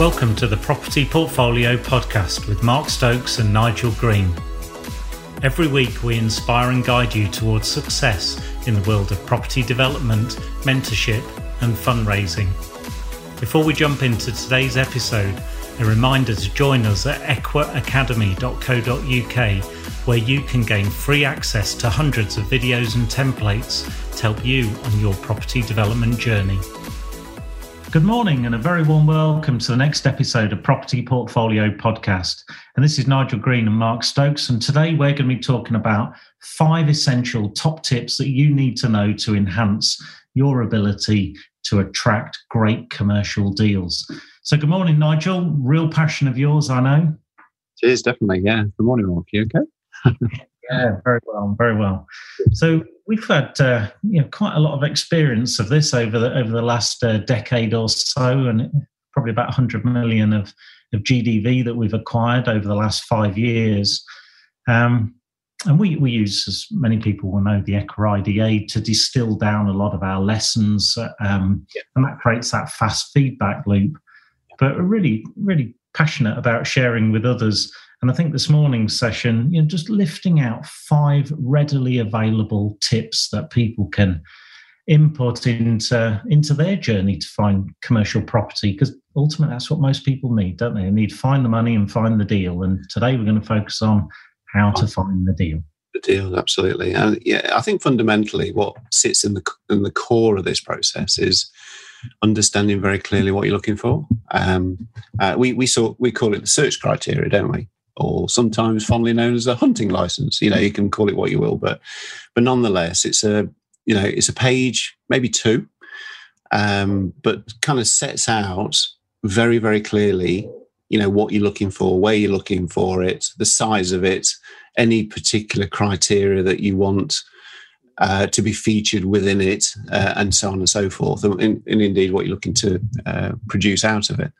Welcome to the Property Portfolio Podcast with Mark Stokes and Nigel Green. Every week, we inspire and guide you towards success in the world of property development, mentorship, and fundraising. Before we jump into today's episode, a reminder to join us at eqraacademy.co.uk, where you can gain free access to hundreds of videos and templates to help you on your property development journey. Good morning and a very warm welcome to the next episode of Property Portfolio Podcast. And this is Nigel Green and Mark Stokes. And today we're going to be talking about five essential top tips that you need to know to enhance your ability to attract great commercial deals. So, good morning, Nigel. Real passion of yours, I know. Cheers, definitely. Yeah. Good morning, Mark. You okay? yeah, very well, very well. So, we've had uh, you know quite a lot of experience of this over the over the last uh, decade or so, and probably about 100 million of of GDV that we've acquired over the last five years. Um, and we, we use, as many people will know, the EQRA IDA to distill down a lot of our lessons, um, yeah. and that creates that fast feedback loop. But we're really, really passionate about sharing with others and I think this morning's session, you know, just lifting out five readily available tips that people can input into into their journey to find commercial property because ultimately that's what most people need don't they? They need to find the money and find the deal. And today we're going to focus on how to find the deal. The deal absolutely. And yeah i think fundamentally what sits in the in the core of this process is understanding very clearly what you're looking for. Um, uh, we we we call it the search criteria don't we or sometimes fondly known as a hunting license. You know, you can call it what you will, but but nonetheless, it's a you know it's a page, maybe two, um, but kind of sets out very very clearly. You know what you're looking for, where you're looking for it, the size of it, any particular criteria that you want uh, to be featured within it, uh, and so on and so forth, and, and, indeed what you're looking to uh, produce out of it.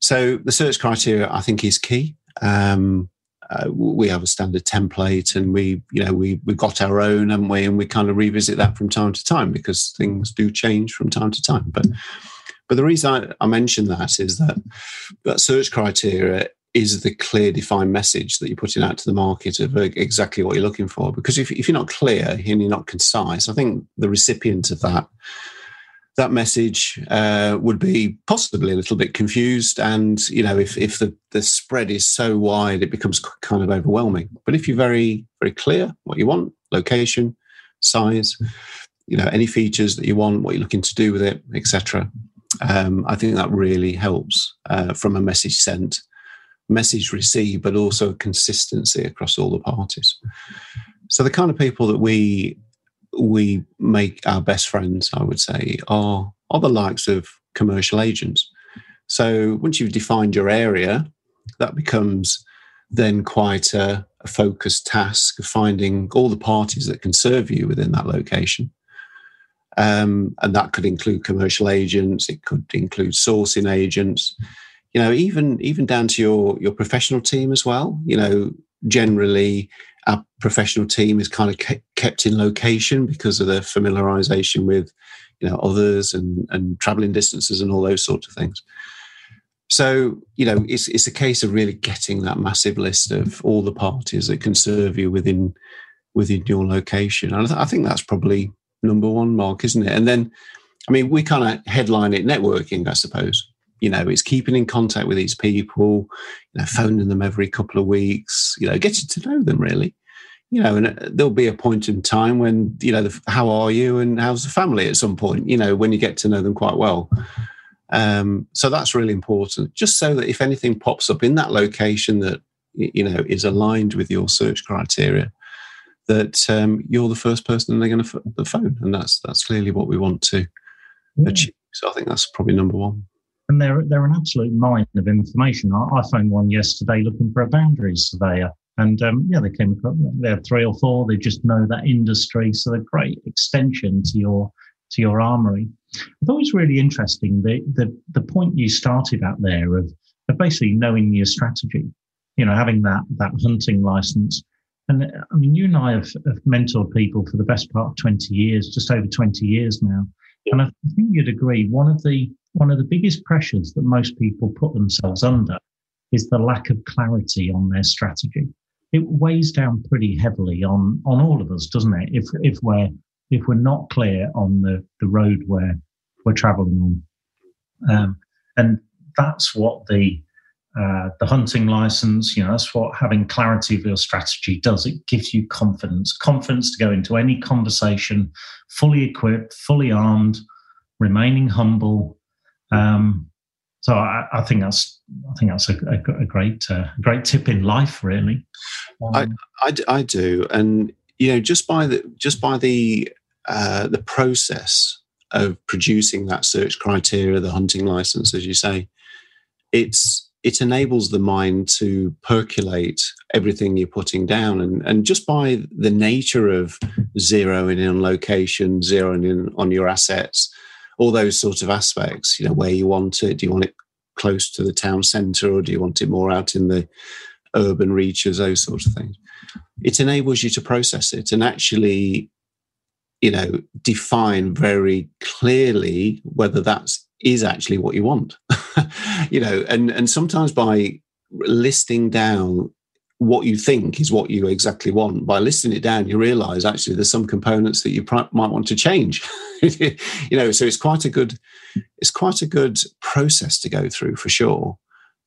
So the search criteria, I think, is key. Um, uh, we have a standard template and we you know we we've got our own haven't we? And we kind of revisit that from time to time because things do change from time to time. But but the reason I, I mention that is that that search criteria is the clear defined message that you're putting out to the market of exactly what you're looking for. Because if, if you're not clear and you're not concise i think the recipient of that that message uh, would be possibly a little bit confused. And, you know, if, if the, the spread is so wide, it becomes kind of overwhelming. But if you're very, very clear what you want, location, size, you know, any features that you want, what you're looking to do with it, etc. Um, I think that really helps uh, from a message sent, message received, but also consistency across all the parties. So the kind of people that we we make our best friends, I would say, are, are the likes of commercial agents. So once you've defined your area, that becomes then quite a, a focused task of finding all the parties that can serve you within that location. Um, and that could include commercial agents, it could include sourcing agents, you know, even even down to your your professional team as well. You know, generally our professional team is kind of kept in location because of their familiarization with you know others and and traveling distances and all those sorts of things. So you know it's it's a case of really getting that massive list of all the parties that can serve you within within your location. And I, th- I think that's probably number one mark isn't it? And then i mean we kind of headline it networking i suppose you know it's keeping in contact with these people you know phoning them every couple of weeks you know getting to know them really. You know and uh, there'll be a point in time when you know the, how are you and how's the family at some point you know when you get to know them quite well. Um, so that's really important. Just so that if anything pops up in that location that you know is aligned with your search criteria that um, you're the first person they're going to f- phone and that's that's clearly what we want to yeah. achieve. So i think that's probably number one and they're they're an absolute mine of information. I, I phoned one yesterday looking for a boundaries surveyor, and um, yeah, they came across. They have three or four. They just know that industry, so they're great extension to your to your armory. I thought it was really interesting the the the point you started at there of, of basically knowing your strategy. You know, having that that hunting license. And I mean, you and I have, have mentored people for the best part of 20 years, just over 20 years now. And I think you'd agree one of the one of the biggest pressures that most people put themselves under is the lack of clarity on their strategy. It weighs down pretty heavily on on all of us, doesn't it? If if we're if we're not clear on the the road where we're traveling on, um, and that's what the uh, the hunting license, you know, that's what having clarity of your strategy does. It gives you confidence, confidence to go into any conversation fully equipped, fully armed, remaining humble. Um, so I, I, think that's I think that's a, a, a great uh, great tip in life, really. Um, I, I, I do, and you know, just by the just by the uh, the process of producing that search criteria, the hunting license, as you say, it's it enables the mind to percolate everything you're putting down. And, and just by the nature of zeroing in on location, zeroing in on your assets, all those sort of aspects, you know, where you want it. Do you want it close to the town centre or do you want it more out in the urban reaches, those sorts of things? It enables you to process it and actually, you know, define very clearly whether that's is actually what you want. you know, and and sometimes by listing down what you think is what you exactly want. By listing it down you realize actually there's some components that you pr- might want to change. You know so it's quite a good it's quite a good process to go through for sure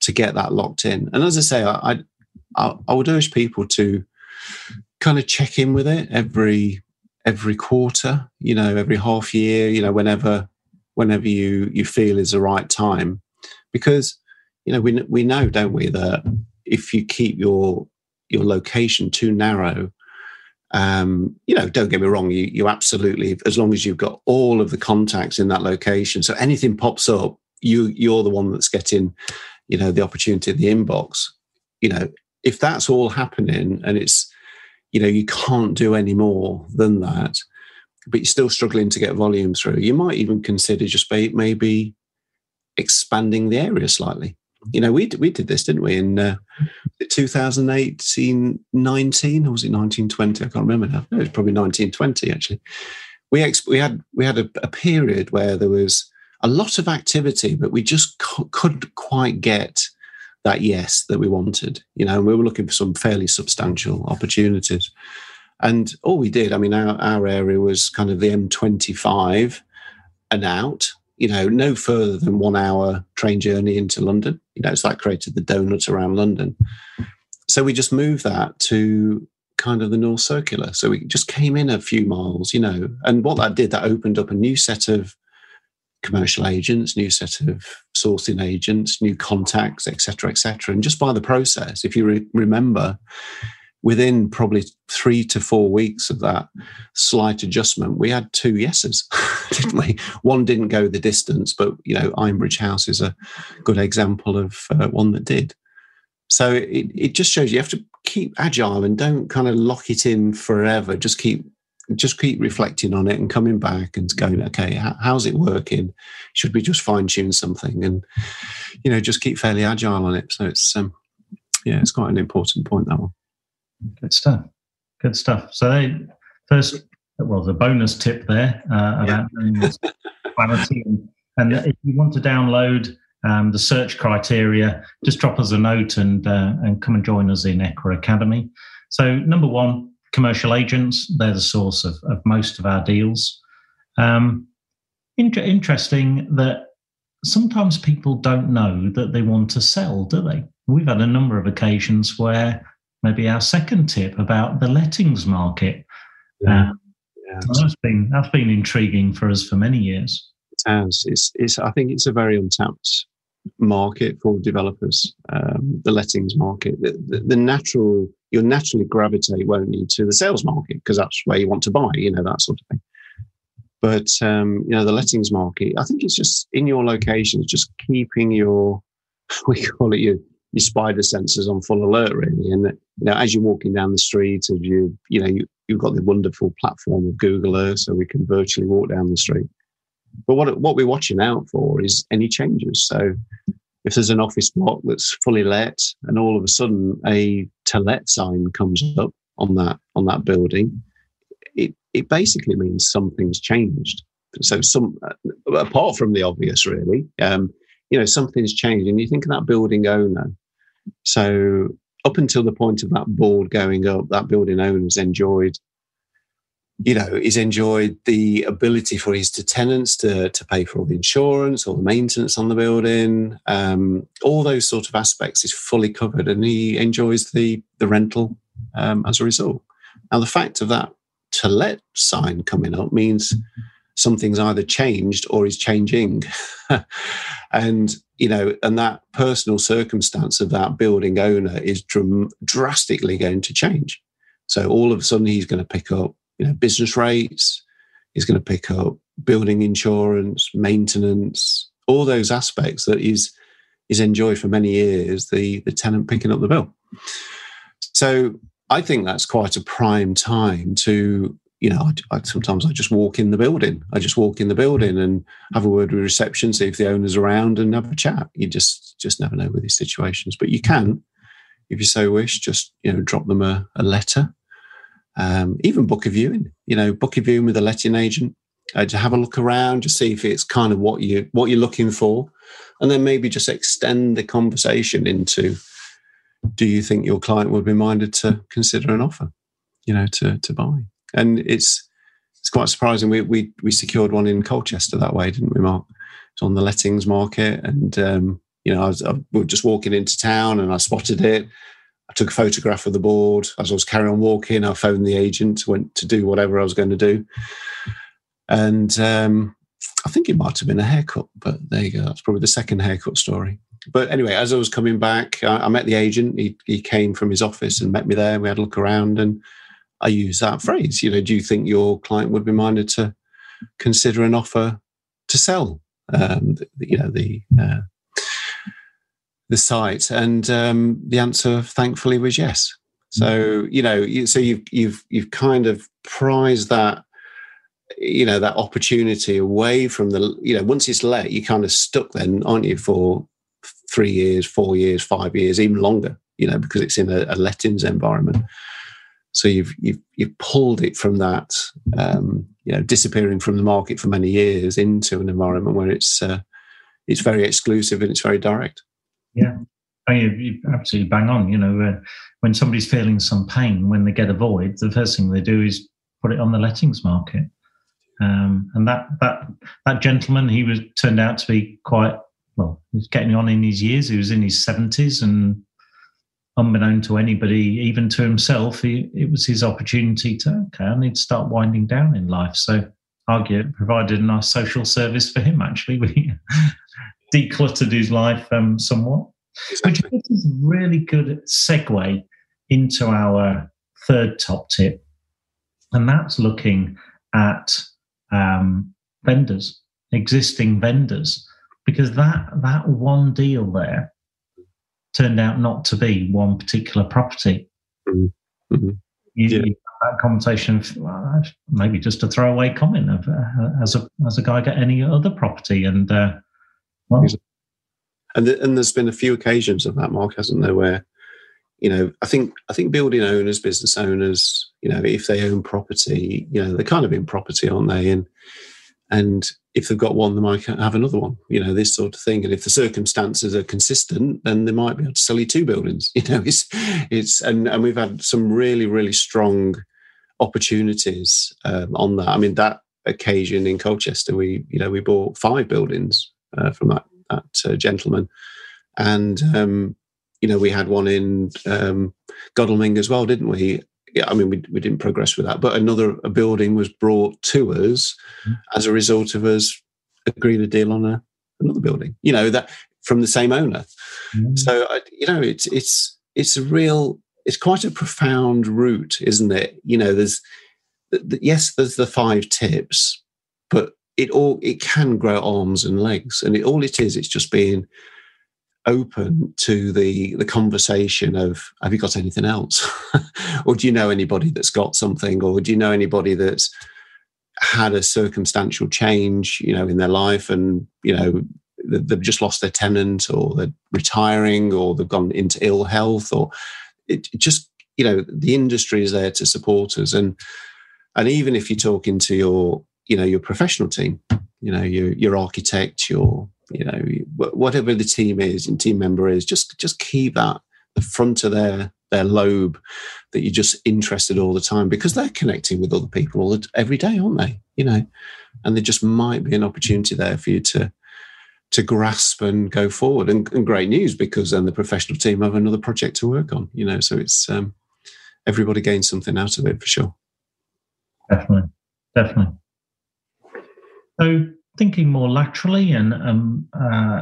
to get that locked in. And as i say i i, I would urge people to kind of check in with it every every quarter you know every half year you know whenever whenever you you feel is the right time, because you know we we know, don't we, that if you keep your your location too narrow, um, you know, don't get me wrong, you you absolutely, as long as you've got all of the contacts in that location, so anything pops up, you you're the one that's getting, you know, the opportunity in the inbox. You know, if that's all happening and it's, you know, you can't do any more than that, but you're still struggling to get volume through, you might even consider just maybe expanding the area slightly. You know, we we did this, didn't we, in uh, 2018, 19, or was it 1920? I can't remember now. No, it was probably 1920 actually. We ex- we had we had a, a, period where there was a lot of activity, but we just co- couldn't quite get that yes that we wanted. You know, and we were looking for some fairly substantial opportunities. And all we did, I mean, our, our area was kind of the M25 and out, you know, no further than one hour train journey into London. You know, so that created the donuts around London. So we just moved that to kind of the North Circular. So we just came in a few miles, you know, and what that did, that opened up a new set of commercial agents, new set of sourcing agents, new contacts, etc., etc. And just by the process, if you re- remember, within probably three to four weeks of that slight adjustment, we had two yeses, didn't we? One didn't go the distance, but you know, Ironbridge House is a good example of uh, one that did. So it, it just shows you have to keep agile and don't kind of lock it in forever. Just keep just keep reflecting on it and coming back and going, okay, how's it working? Should we just fine tune something? And you know, just keep fairly agile on it. So it's um, yeah, it's quite an important point that one. Good stuff. Good stuff. So, they, first, well, the bonus tip there uh, about yeah. And, and if you want to download um, the search criteria, just drop us a note and uh, and come and join us in EQRA Academy. So, number one, commercial agents. They're the source of, of most of our deals. Um, inter- interesting that sometimes people don't know that they want to sell, do they? We've had a number of occasions where maybe our second tip about the lettings market. Yeah. Um, yeah. that's been that's been intriguing for us for many years. It has. It's, it's I think it's a very untapped market for developers. Um, the lettings market, the, the, the, natural you'll naturally gravitate, won't you, to the sales market because that's where you want to buy. You know that sort of thing. But um, you know the lettings market, I think it's just in your locations, just keeping your we call it your your spider senses on full alert really. And you know as you're walking down the street as you you know you, you've got the wonderful platform of google earth so we can virtually walk down the street. But what what we're watching out for is any changes. So if there's an office block that's fully let and all of a sudden a to let sign comes up on that on that building it it basically means something's changed. So some, apart from the obvious, really, um, you know, something's changed, and you think of that building owner. So up until the point of that board going up, that building owner's enjoyed you know, he's enjoyed the ability for his tenants to, to pay for all the insurance, all the maintenance on the building, um, all those sort of aspects is fully covered, and he enjoys the the rental um, as a result. Now, the fact of that to let sign coming up means something's either changed or is changing, and you know, and that personal circumstance of that building owner is dram- drastically going to change. So all of a sudden, he's going to pick up you know, business rates. He's going to pick up building insurance, maintenance, all those aspects that he's he's enjoyed for many years. The the tenant picking up the bill. So I think that's quite a prime time to you know, I, I, sometimes I just walk in the building. I just walk in the building and have a word with reception, see if the owner's around, and have a chat. You just just never know with these situations, but you can, if you so wish, just you know, drop them a, a letter um, even book a viewing. You know, book a viewing with a letting agent uh, to have a look around, just see if it's kind of what you what you're looking for, and then maybe just extend the conversation into: Do you think your client would be minded to consider an offer? You know, to to buy, and it's it's quite surprising. We we we secured one in Colchester that way, didn't we, Mark? It's on the lettings market, and um, you know, I was, I just walking into town and I spotted it. I took a photograph of the board as I was carrying on walking. I phoned the agent, went to do whatever I was going to do. And um, I think it might have been a haircut, but there you go. That's probably the second haircut story. But anyway, as I was coming back, I, I met the agent. He, he came from his office and met me there. We had a look around and I use that phrase. You know, do you think your client would be minded to consider an offer to sell? Um, the, you know, the uh, the site? And um, the answer, thankfully, was yes. So you know, so you've you've you've kind of prized that you know that opportunity away from the you know once it's let you're kind of stuck then aren't you for three years four years five years even longer you know because it's in a, a lettings environment so you've you've you've pulled it from that um, you know disappearing from the market for many years into an environment where it's uh, it's very exclusive and it's very direct yeah. I mean, you absolutely bang on. You know, uh, when somebody's feeling some pain when they get a void, the first thing they do is put it on the lettings market. Um, and that that that gentleman, he was turned out to be quite well. He was getting on in his years. He was in his seventies, and unbeknown to anybody, even to himself, he, it was his opportunity to okay, I need to start winding down in life. So, argue it provided a nice social service for him. Actually, we decluttered his life um, somewhat. Which is a really good segue into our third top tip, and that's looking at um, vendors, existing vendors, because that that one deal there turned out not to be one particular property. Mm-hmm. mm-hmm. You, yeah. you that conversation, maybe just a throwaway comment of uh, as a as a guy get any other property, and uh, well, and the, and there's been a few occasions of that, Mark, hasn't there, where you know, I think I think building owners, business owners, you know, if they own property, you know, they're kind of in property, aren't they? And and if they've got one, they might have another one, you know, this sort of thing. And if the circumstances are consistent, then they might be able to sell you two buildings. You know, it's it's and and we've had some really really strong opportunities um, on that. I mean, that occasion in Colchester, we you know we bought five buildings uh, from that that uh, gentleman, and um, you know we had one in um, Godalming as well, didn't we? Yeah, I mean we we didn't progress with that, but another a building was brought to us mm-hmm. as a result of us agreeing a deal on a, another building. You know that from the same owner. Mm-hmm. So you know it's it's it's a real it's quite a profound route, isn't it? You know, there's yes, there's the five tips, but it all it can grow arms and legs, and it, all it is, it's just being open to the the conversation of have you got anything else? Or do you know anybody that's got something? Or do you know anybody that's had a circumstantial change you know in their life and you know they've just lost their tenant or they're retiring or they've gone into ill health or it, it just you know the industry is there to support us. And and even if you're talking to your you know your professional team, you know your your architect, your you know whatever the team is and team member is, just just keep that the front of their their lobe that you're just interested all the time because they're connecting with other people all the, every day, aren't they? You know, and there just might be an opportunity there for you to to grasp and go forward. And, and great news because then the professional team have another project to work on. You know, so it's um, everybody gains something out of it for sure. Definitely, definitely. So thinking more laterally, and um, uh,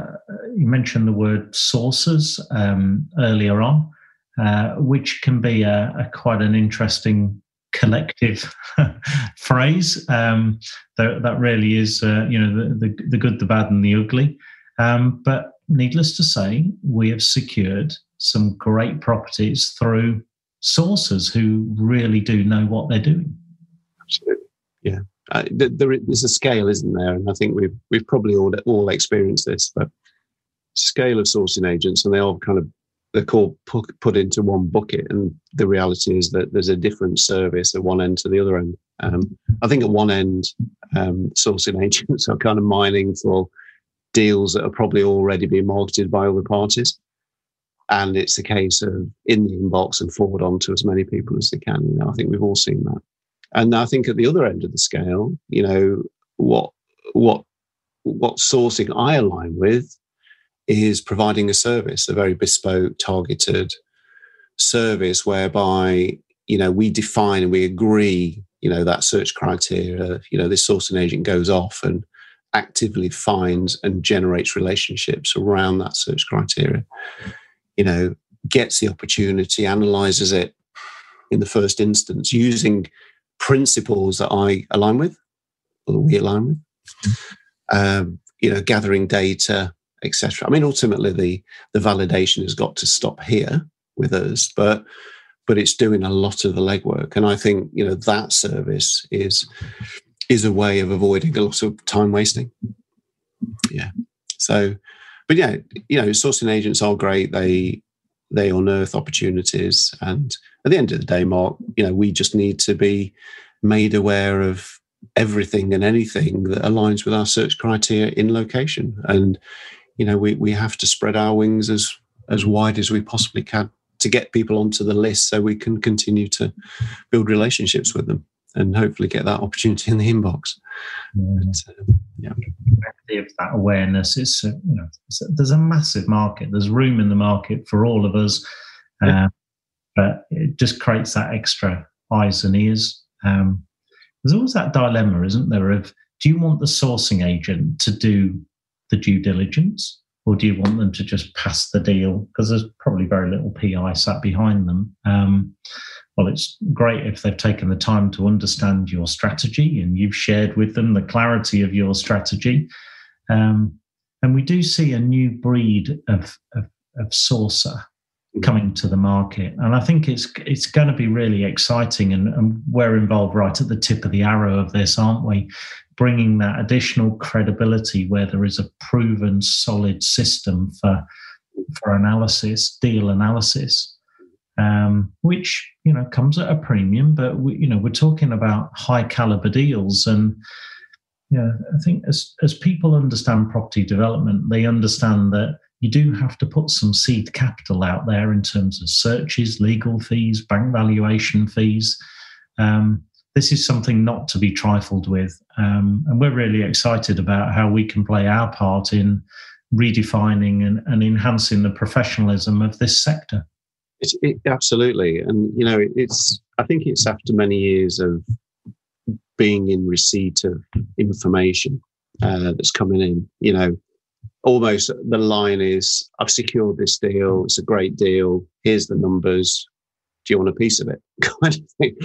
you mentioned the word sources um, earlier on, uh, which can be a, a, quite an interesting collective phrase. Um, that, that really is, uh, you know, the, the, the, good, the bad, and the ugly. Um, but needless to say, we have secured some great properties through sources who really do know what they're doing. Absolutely, yeah. Uh, there is a scale, isn't there? And I think we've we've probably all all experienced this, but scale of sourcing agents, and they all kind of they're called put, put into one bucket. And the reality is that there's a different service at one end to the other end. Um, I think at one end, um, sourcing agents are kind of mining for deals that are probably already being marketed by other parties. And it's a case of in the inbox and forward on to as many people as they can. You know, I think we've all seen that. And I think at the other end of the scale, you know, what what what sourcing I align with is providing a service, a very bespoke, targeted service whereby, you know, we define and we agree, you know, that search criteria, you know, this sourcing agent goes off and actively finds and generates relationships around that search criteria, you know, gets the opportunity, analyzes it in the first instance using principles that I align with or that we align with. Um, you know, gathering data, etc. I mean, ultimately, the the validation has got to stop here with us, but but it's doing a lot of the legwork, and I think you know that service is is a way of avoiding a lot of time wasting. Yeah. So, but yeah, you know, sourcing agents are great. They they unearth opportunities, and at the end of the day, Mark, you know, we just need to be made aware of everything and anything that aligns with our search criteria in location. And you know, we, we have to spread our wings as as wide as we possibly can to get people onto the list so we can continue to build relationships with them and hopefully get that opportunity in the inbox. Yeah. But, uh, yeah. That awareness is, you know, there's a massive market. There's room in the market for all of us, uh, but it just creates that extra eyes and ears. Um, there's always that dilemma, isn't there? Of do you want the sourcing agent to do the due diligence? Or do you want them to just pass the deal? Because there's probably very little PI sat behind them. Um, well, it's great if they've taken the time to understand your strategy and you've shared with them the clarity of your strategy. Um, and we do see a new breed of, of, of sourcer coming to the market. And I think it's it's going to be really exciting. And, and, we're involved right at the tip of the arrow of this, aren't we? bringing that additional credibility where there is a proven solid system for for analysis, deal analysis, um, which you know comes at a premium. But we, you know we're talking about high caliber deals, and yeah, I think as as people understand property development, they understand that you do have to put some seed capital out there in terms of searches, legal fees, bank valuation fees. Um, this is something not to be trifled with. Um, and we're really excited about how we can play our part in redefining and, and enhancing the professionalism of this sector. It, it, absolutely. And, you know, it's, I think it's after many years of being in receipt of information uh, that's coming in, you know, almost the line is, I've secured this deal. It's a great deal. Here's the numbers. Do you want a piece of it? kind of thing.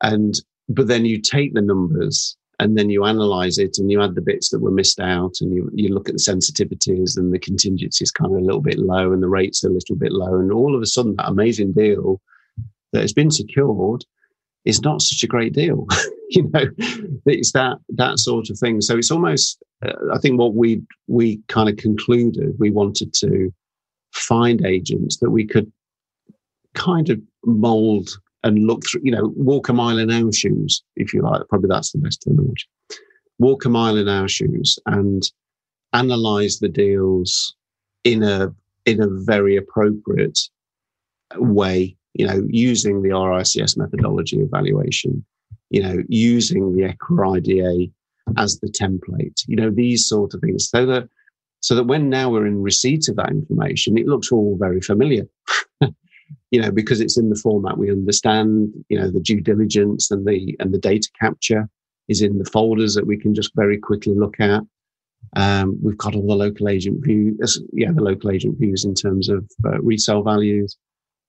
And but then you take the numbers and then you analyze it and you add the bits that were missed out and you, you look at the sensitivities and the contingencies kind of a little bit low and the rates a little bit low and all of a sudden that amazing deal that has been secured is not such a great deal you know it's that that sort of thing so it's almost uh, i think what we we kind of concluded we wanted to find agents that we could kind of mold and look through, you know, walk a mile in our shoes, if you like. Probably that's the best terminology. walk a mile in our shoes and analyze the deals in a in a very appropriate way, you know, using the RICS methodology evaluation, you know, using the EQRA IDA as the template, you know, these sort of things. So that so that when now we're in receipt of that information, it looks all very familiar. you know, because it's in the format we understand, you know, the due diligence and the and the data capture is in the folders that we can just very quickly look at. Um, we've got all the local agent views, yeah, the local agent views in terms of uh, resale values.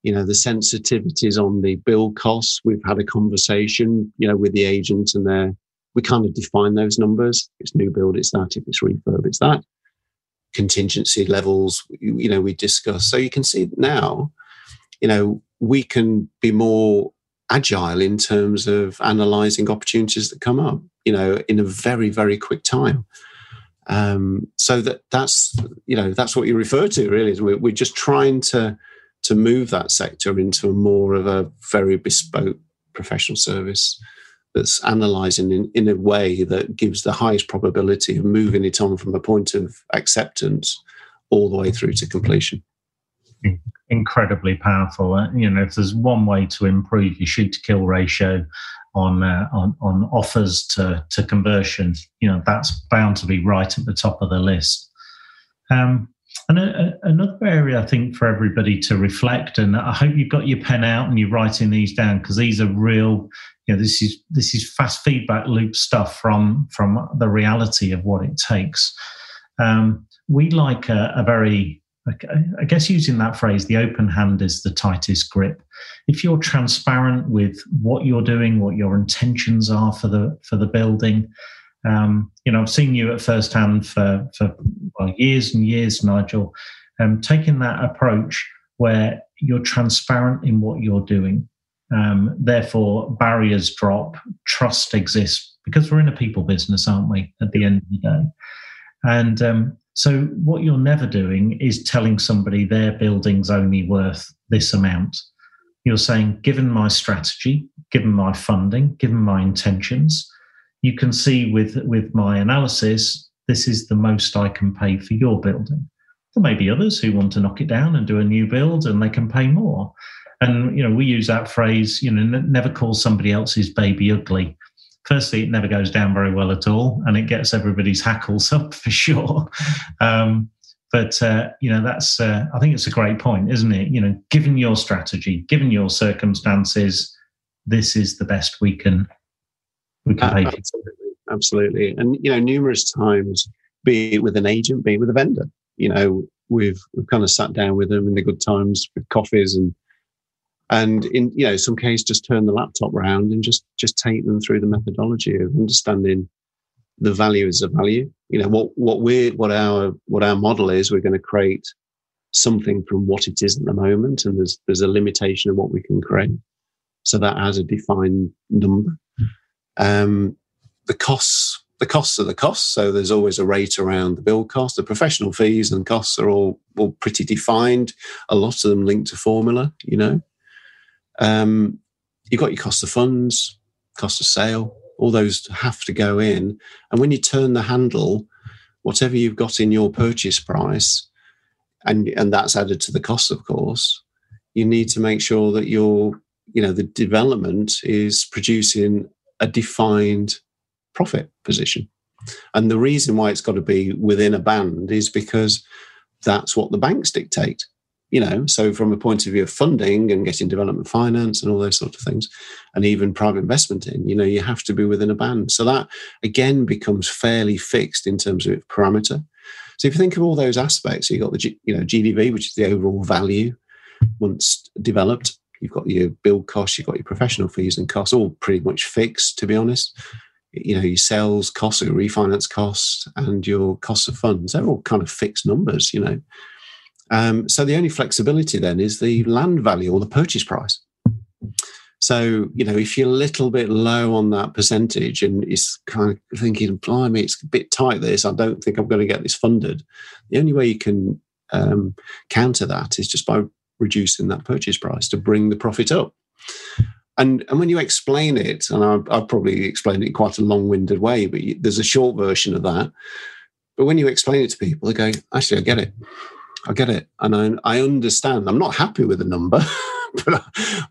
You know, the sensitivities on the build costs. We've had a conversation, you know, with the agent and they we kind of define those numbers. It's new build, it's that. If it's refurb, it's that. Contingency levels, you know, we discuss. So you can see now, you know, we can be more agile in terms of analyzing opportunities that come up, you know, in a very, very quick time. Um, so that that's you know that's what you refer to really is we're, we're just trying to to move that sector into a more of a very bespoke professional service that's analyzing in, in a way that gives the highest probability of moving it on from a point of acceptance all the way through to completion incredibly powerful. Uh, you know, if there's one way to improve your shoot to kill ratio on uh, on on offers to to conversion, you know, that's bound to be right at the top of the list. Um, and a, a, another area I think for everybody to reflect, and I hope you've got your pen out and you're writing these down because these are real. You know, this is this is fast feedback loop stuff from from the reality of what it takes. Um, we like a, a very I guess using that phrase, the open hand is the tightest grip. If you're transparent with what you're doing, what your intentions are for the for the building, um, you know, I've seen you at first hand for for well, years and years, Nigel. Um, taking that approach where you're transparent in what you're doing, um, therefore barriers drop, trust exists because we're in a people business, aren't we? At the end of the day, and um, so, what you're never doing is telling somebody their building's only worth this amount. You're saying, given my strategy, given my funding, given my intentions, you can see with, with my analysis, this is the most I can pay for your building. There may be others who want to knock it down and do a new build and they can pay more. And, you know, we use that phrase, you know, never call somebody else's baby ugly firstly, it never goes down very well at all, and it gets everybody's hackles up for sure. Um, but uh, you know, that's uh, I think it's a great point, isn't it? You know, given your strategy, given your circumstances, this is the best we can we can uh, pay. Absolutely, absolutely, and you know, numerous times, be it with an agent, be it with a vendor, you know, we've we've kind of sat down with them in the good times with coffees and and in you know some case just turn the laptop round and just just take them through the methodology of understanding the value is a value. You know what what we're what our what our model is we're going to create something from what it is at the moment and there's there's a limitation of what we can create. So that has a defined number um the costs the costs are the costs. So there's always a rate around the build cost. The professional fees and costs are all all pretty defined. A lot of them linked to formula you know? Um, you've got your cost of funds, cost of sale, all those have to go in. And when you turn the handle, whatever you've got in your purchase price, and, and that's added to the cost, of course, you need to make sure that your, you know, the development is producing a defined profit position. And the reason why it's got to be within a band is because that's what the banks dictate you know? So from a point of view of funding and getting development finance and all those sorts of things and even private investment in you know you have to be within a band. So that again becomes fairly fixed in terms of its parameter. So if you think of all those aspects you've got the you know gdv which is the overall value once developed you've got your build costs you've got your professional fees and costs all pretty much fixed to be honest you know your sales costs your refinance costs and your costs of funds they're all kind of fixed numbers you know um, so the only flexibility then is the land value or the purchase price. So, you know, if you're a little bit low on that percentage and it's kind of thinking, blimey, it's a bit tight this, I don't think I'm going to get this funded. The only way you can um, counter that is just by reducing that purchase price to bring the profit up. and and when you explain it, and I've, I've probably explained it in quite a long-winded way, but you, there's a short version of that. But when you explain it to people, they go, "Actually, I get it. I get it, and I, I understand. I'm not happy with the number, but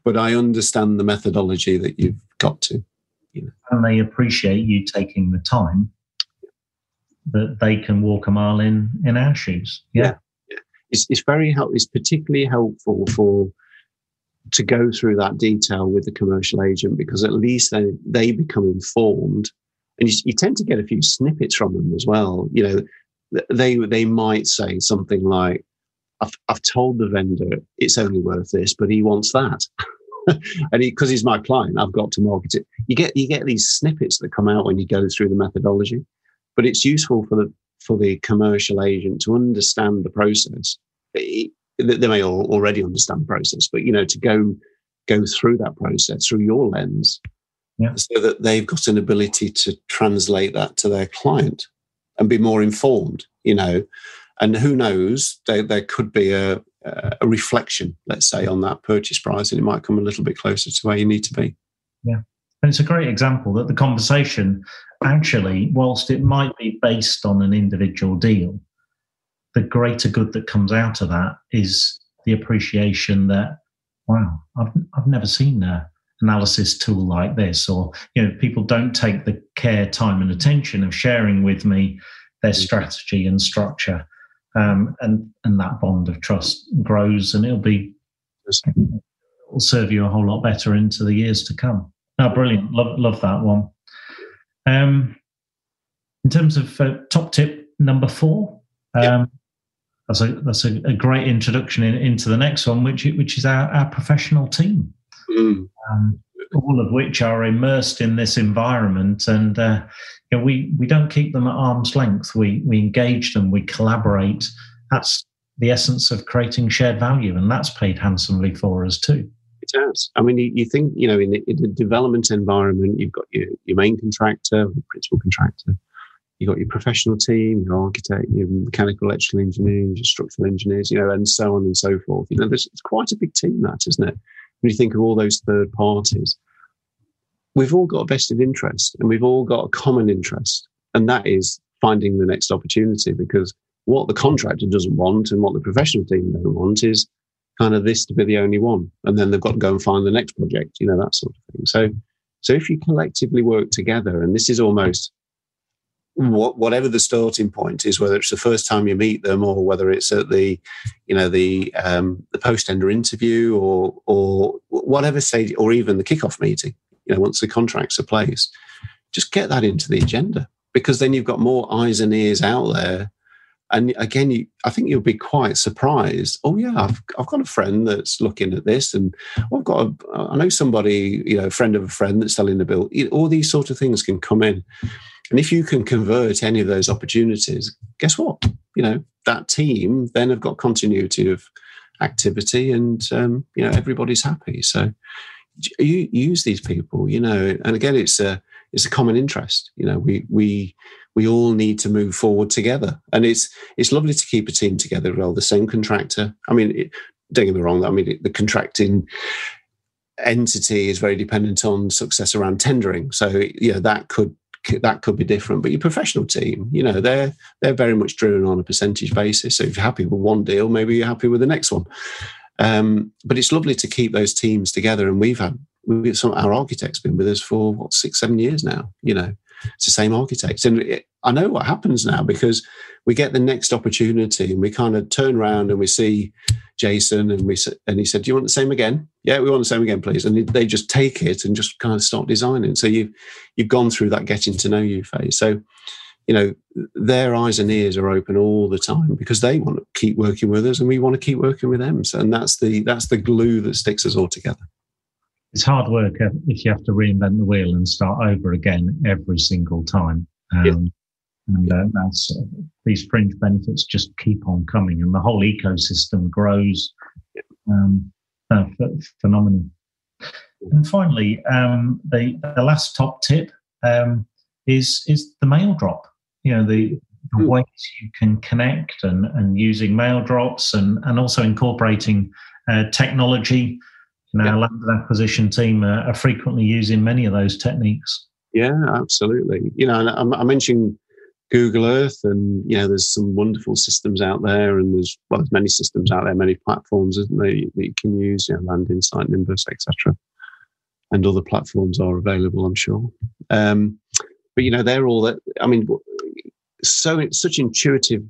but I understand the methodology that you've got to." You know. And they appreciate you taking the time that they can walk a mile in in our shoes. Yeah, yeah. It's, it's very help. It's particularly helpful for to go through that detail with the commercial agent because at least they they become informed, and you, you tend to get a few snippets from them as well. You know, they they might say something like, "I've I've told the vendor it's only worth this, but he wants that." and because he, he's my client, I've got to market it. You get you get these snippets that come out when you go through the methodology but it's useful for the for the commercial agent to understand the process. It, they may already understand the process, but you know to go go through that process through your lens, yeah. so that they've got an ability to translate that to their client and be more informed. You know, and who knows, there, there could be a a reflection, let's say, on that purchase price, and it might come a little bit closer to where you need to be. Yeah. And it's a great example that the conversation actually, whilst it might be based on an individual deal, the greater good that comes out of that is the appreciation that, wow, I've, I've never seen a analysis tool like this, or you know, people don't take the care, time, and attention of sharing with me their mm-hmm. strategy and structure, um, and and that bond of trust grows, and it'll be it'll serve you a whole lot better into the years to come. Oh, brilliant! Love love that one. Um, in terms of uh, top tip number four, um, that's a that's a, a great introduction in, into the next one, which which is our, our professional team, mm. um, all of which are immersed in this environment, and uh, you know, we we don't keep them at arm's length. We we engage them, we collaborate. That's the essence of creating shared value, and that's paid handsomely for us too. It has. I mean, you, you think, you know, in, the, in the development environment, you've got your, your main contractor, principal contractor, you've got your professional team, your architect, your mechanical, electrical engineers, your structural engineers, you know, and so on and so forth. You know, there's it's quite a big team, that, isn't it? When you think of all those third parties, we've all got a vested interest and we've all got a common interest, and that is finding the next opportunity because what the contractor doesn't want and what the professional team don't want is kind of this to be the only one. And then they've got to go and find the next project, you know, that sort of thing. So, so if you collectively work together, and this is almost what, whatever the starting point is, whether it's the first time you meet them or whether it's at the, you know, the um, the post tender interview or or whatever stage, or even the kickoff meeting, you know, once the contracts are placed, just get that into the agenda because then you've got more eyes and ears out there and again, you, I think you'll be quite surprised. Oh yeah, I've, I've got a friend that's looking at this, and I've got a, I know somebody, you know, friend of a friend that's selling the bill. All these sort of things can come in, and if you can convert any of those opportunities, guess what? You know that team then have got continuity of activity, and um, you know everybody's happy. So you use these people, you know, and again, it's a it's a common interest. You know, we we we all need to move forward together. And it's it's lovely to keep a team together. Well, the same contractor. I mean, it, don't get me wrong. I mean, the contracting entity is very dependent on success around tendering. So you know that could that could be different. But your professional team, you know, they're they're very much driven on a percentage basis. So if you're happy with one deal, maybe you're happy with the next one. Um, but it's lovely to keep those teams together. And we've had we've some our architects been with us for what six seven years now. You know, it's the same architects. And it, I know what happens now because we get the next opportunity and we kind of turn around and we see Jason and we and he said, "Do you want the same again?" Yeah, we want the same again, please. And they just take it and just kind of start designing. So you've you've gone through that getting to know you phase. So you know their eyes and ears are open all the time because they want to keep working with us and we want to keep working with them. So, and that's the that's the glue that sticks us all together it's hard work if you have to reinvent the wheel and start over again every single time. Um, yeah. And uh, that's uh, these fringe benefits just keep on coming, and the whole ecosystem grows. Um, uh, phenomenal. And finally, um, the the last top tip um, is is the mail drop. You know the, the mm. ways you can connect and and using mail drops and and also incorporating uh, technology And our land acquisition team are, are frequently using many of those techniques. Yeah, absolutely. You know, I, I mentioned Google Earth, and you know, there's some wonderful systems out there, and there's well, there's many systems out there, many platforms, isn't there, that you can use, you know, Land Insight, Nimbus, etc. And other platforms are available, I'm sure. Um, but you know, they're all that. I mean, so such intuitive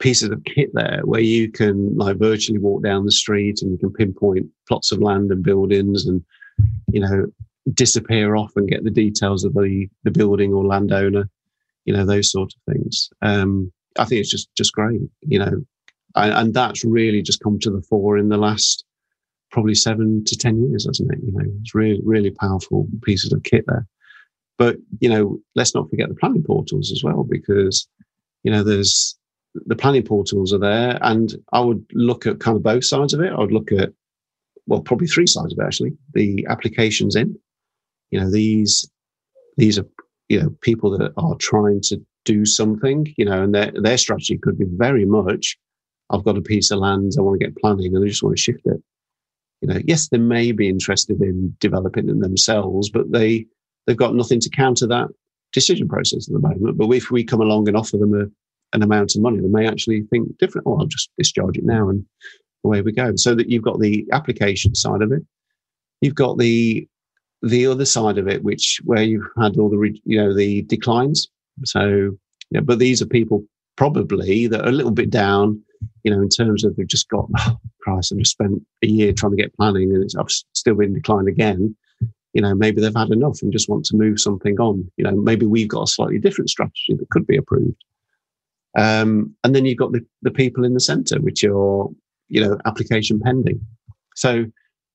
pieces of kit there where you can like virtually walk down the street and you can pinpoint plots of land and buildings and you know disappear off and get the details of the the building or landowner you know those sort of things. Um, I think it's just just great, you know, and, and, that's really just come to the fore in the last probably seven to ten years, hasn't it? You know, it's really really powerful pieces of kit there. But you know, let's not forget the planning portals as well, because you know there's the planning portals are there, and I would look at kind of both sides of it. I would look at well, probably three sides of it actually. The applications in, you know, these these are you know people that are trying to do something you know and their their strategy could be very much i've got a piece of land i want to get planning and i just want to shift it you know yes they may be interested in developing it themselves but they they've got nothing to counter that decision process at the moment but if we come along and offer them a, an amount of money they may actually think different oh i'll just discharge it now and away we go so that you've got the application side of it you've got the the other side of it, which where you've had all the you know the declines. So, yeah, but these are people probably that are a little bit down, you know, in terms of they've just got oh, Christ, I've just spent a year trying to get planning and I've still been declined again. You know, maybe they've had enough and just want to move something on. You know, maybe we've got a slightly different strategy that could be approved. Um, and then you've got the, the people in the centre, which are, you know, application pending. So,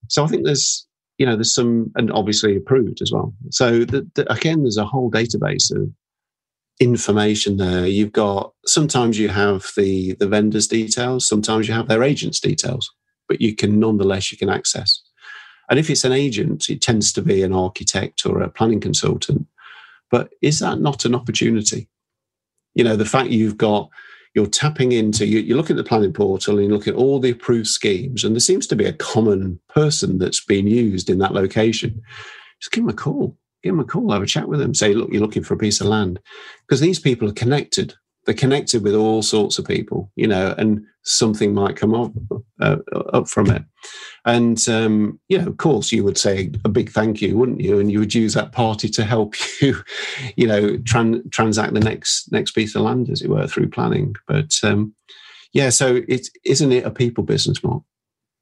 so I think there's you know, there's some, and obviously approved as well. So the, the, again, there's a whole database of information there. You've got sometimes you have the the vendors' details, sometimes you have their agents' details, but you can nonetheless you can access. And if it's an agent, it tends to be an architect or a planning consultant. But is that not an opportunity? You know, the fact you've got you're tapping into, you, you look at the planning portal and you look at all the approved schemes, and there seems to be a common person that's being used in that location. Just give them a call. Give them a call, have a chat with them, say, look, you're looking for a piece of land. Because these people are connected. They're connected with all sorts of people, you know, and something might come up, uh, up from it. And, um, you know, of course, you would say a big thank you, wouldn't you? And you would use that party to help you, you know, tran- transact the next next piece of land, as it were, through planning. But um, yeah, so it isn't it a people business, Mark?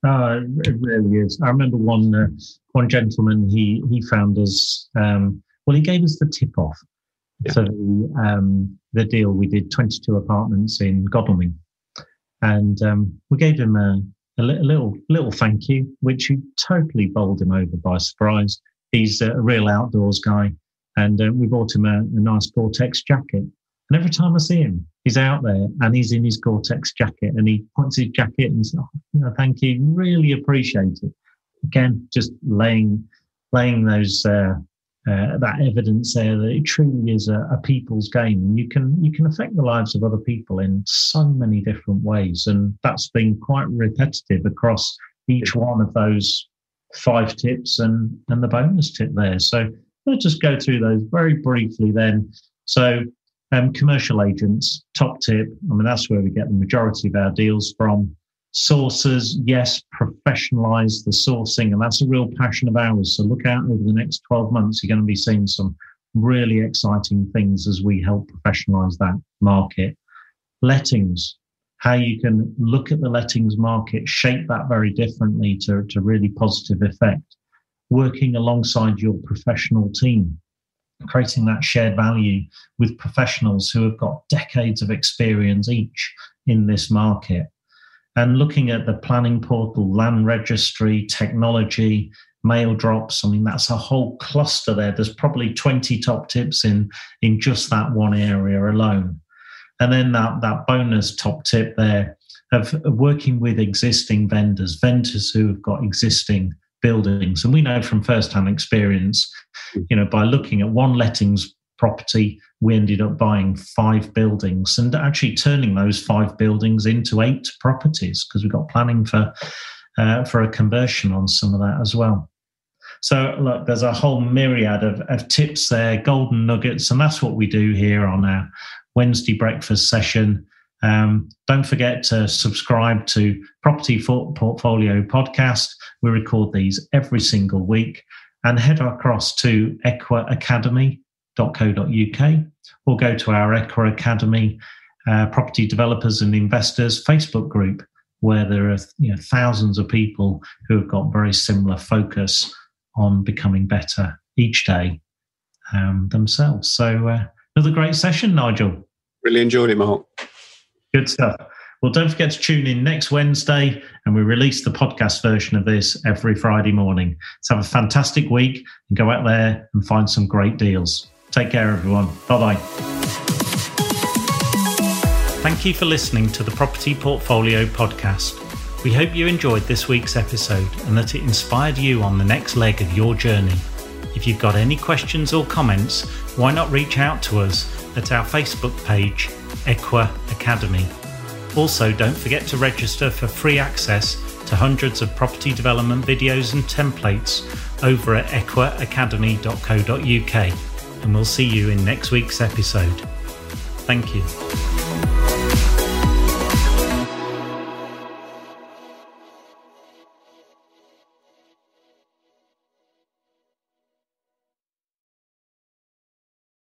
Uh, it really is. I remember one uh, one gentleman he he found us. Um, well, he gave us the tip off yeah. for the um, the deal. We did twenty two apartments in Godalming, and um, we gave him a a little little thank you, which totally bowled him over by surprise. He's a real outdoors guy, and uh, we bought him a, a nice Gore-Tex jacket. And every time I see him, he's out there and he's in his Gore-Tex jacket, and he points his jacket and says, oh, "You know, thank you, really appreciate it." Again, just laying laying those uh, uh, that evidence there that it truly is a, a, people's game. You can you can affect the lives of other people in so many different ways, and that's been quite repetitive across each one of those five tips and and the bonus tip there. So let's just go through those very briefly then. So um, commercial agents, top tip. I mean that's where we get the majority of our deals from sources, yes, professionalize the sourcing, and that's a real passion of ours. So look out over the next 12 months, you're going to be seeing some really exciting things as we help professionalize that market. Lettings, how you can look at the lettings market, shape that very differently to, to really positive effect. Working alongside your professional team, creating that shared value with professionals who have got decades of experience each in this market and looking at the planning portal, land registry, technology, mail drops. I mean, that's a whole cluster there. There's probably 20 top tips in, in just that one area alone. And then that, that bonus top tip there of working with existing vendors, vendors who have got existing buildings. And we know from first-hand experience, you know, by looking at one lettings property, we ended up buying five buildings and actually turning those five buildings into eight properties because we got planning for uh, for a conversion on some of that as well. So, look, there's a whole myriad of, of tips there, golden nuggets, and that's what we do here on our Wednesday breakfast session. Um, don't forget to subscribe to Property Portfolio Podcast. We record these every single week. And head across to eqraacademy.co.uk or go to our EQRA Academy uh, Property Developers and Investors Facebook group, where there are you know, thousands of people who have got very similar focus on becoming better each day um, themselves. So, uh, another great session, Nigel. Really enjoyed it, Mark. Good stuff. Well, don't forget to tune in next Wednesday, and we release the podcast version of this every Friday morning. So have a fantastic week and go out there and find some great deals. Take care, everyone. Bye bye. Thank you for listening to the Property Portfolio Podcast. We hope you enjoyed this week's episode and that it inspired you on the next leg of your journey. If you've got any questions or comments, why not reach out to us at our Facebook page, EQRA Academy. Also, don't forget to register for free access to hundreds of property development videos and templates over at eqraacademy.co.uk. And we'll see you in next week's episode. Thank you.